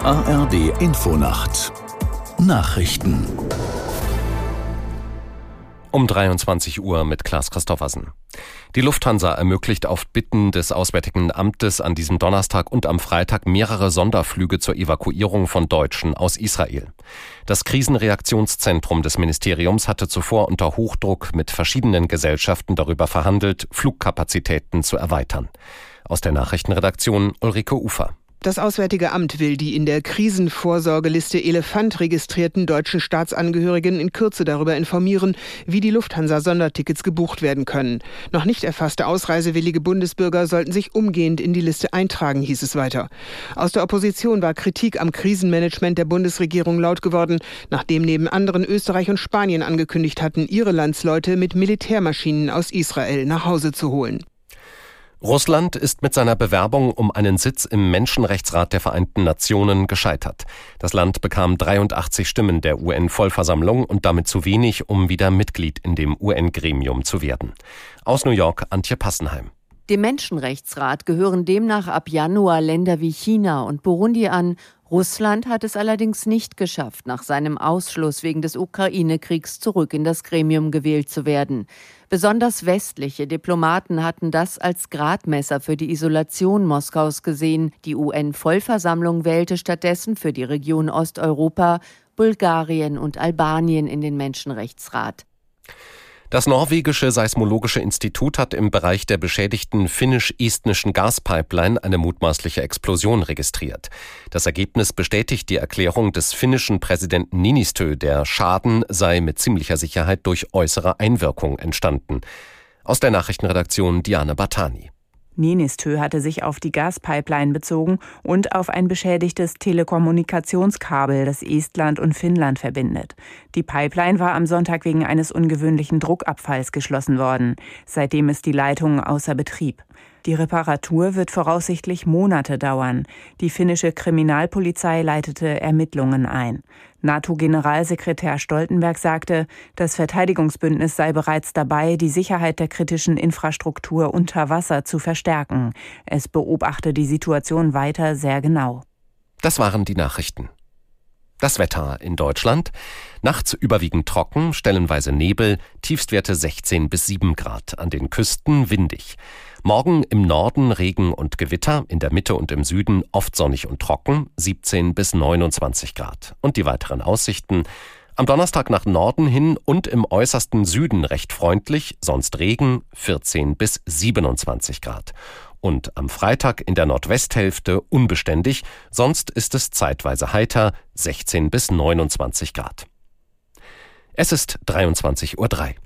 ARD Infonacht Nachrichten um 23 Uhr mit Klaas Christoffersen. Die Lufthansa ermöglicht auf Bitten des Auswärtigen Amtes an diesem Donnerstag und am Freitag mehrere Sonderflüge zur Evakuierung von Deutschen aus Israel. Das Krisenreaktionszentrum des Ministeriums hatte zuvor unter Hochdruck mit verschiedenen Gesellschaften darüber verhandelt, Flugkapazitäten zu erweitern. Aus der Nachrichtenredaktion Ulrike Ufer. Das Auswärtige Amt will die in der Krisenvorsorgeliste Elefant registrierten deutschen Staatsangehörigen in Kürze darüber informieren, wie die Lufthansa-Sondertickets gebucht werden können. Noch nicht erfasste ausreisewillige Bundesbürger sollten sich umgehend in die Liste eintragen, hieß es weiter. Aus der Opposition war Kritik am Krisenmanagement der Bundesregierung laut geworden, nachdem neben anderen Österreich und Spanien angekündigt hatten, ihre Landsleute mit Militärmaschinen aus Israel nach Hause zu holen. Russland ist mit seiner Bewerbung um einen Sitz im Menschenrechtsrat der Vereinten Nationen gescheitert. Das Land bekam 83 Stimmen der UN-Vollversammlung und damit zu wenig, um wieder Mitglied in dem UN-Gremium zu werden. Aus New York Antje Passenheim. Dem Menschenrechtsrat gehören demnach ab Januar Länder wie China und Burundi an Russland hat es allerdings nicht geschafft, nach seinem Ausschluss wegen des Ukraine-Kriegs zurück in das Gremium gewählt zu werden. Besonders westliche Diplomaten hatten das als Gradmesser für die Isolation Moskaus gesehen. Die UN-Vollversammlung wählte stattdessen für die Region Osteuropa Bulgarien und Albanien in den Menschenrechtsrat. Das norwegische Seismologische Institut hat im Bereich der beschädigten finnisch-estnischen Gaspipeline eine mutmaßliche Explosion registriert. Das Ergebnis bestätigt die Erklärung des finnischen Präsidenten Ninistö, der Schaden sei mit ziemlicher Sicherheit durch äußere Einwirkung entstanden. Aus der Nachrichtenredaktion Diane Batani. Nienistö hatte sich auf die Gaspipeline bezogen und auf ein beschädigtes Telekommunikationskabel, das Estland und Finnland verbindet. Die Pipeline war am Sonntag wegen eines ungewöhnlichen Druckabfalls geschlossen worden. Seitdem ist die Leitung außer Betrieb. Die Reparatur wird voraussichtlich Monate dauern. Die finnische Kriminalpolizei leitete Ermittlungen ein. NATO-Generalsekretär Stoltenberg sagte, das Verteidigungsbündnis sei bereits dabei, die Sicherheit der kritischen Infrastruktur unter Wasser zu verstärken. Es beobachte die Situation weiter sehr genau. Das waren die Nachrichten. Das Wetter in Deutschland. Nachts überwiegend trocken, stellenweise Nebel, Tiefstwerte 16 bis 7 Grad, an den Küsten windig. Morgen im Norden Regen und Gewitter, in der Mitte und im Süden oft sonnig und trocken, 17 bis 29 Grad. Und die weiteren Aussichten. Am Donnerstag nach Norden hin und im äußersten Süden recht freundlich, sonst Regen, 14 bis 27 Grad und am Freitag in der Nordwesthälfte unbeständig, sonst ist es zeitweise heiter 16 bis 29 Grad. Es ist 23.03 Uhr.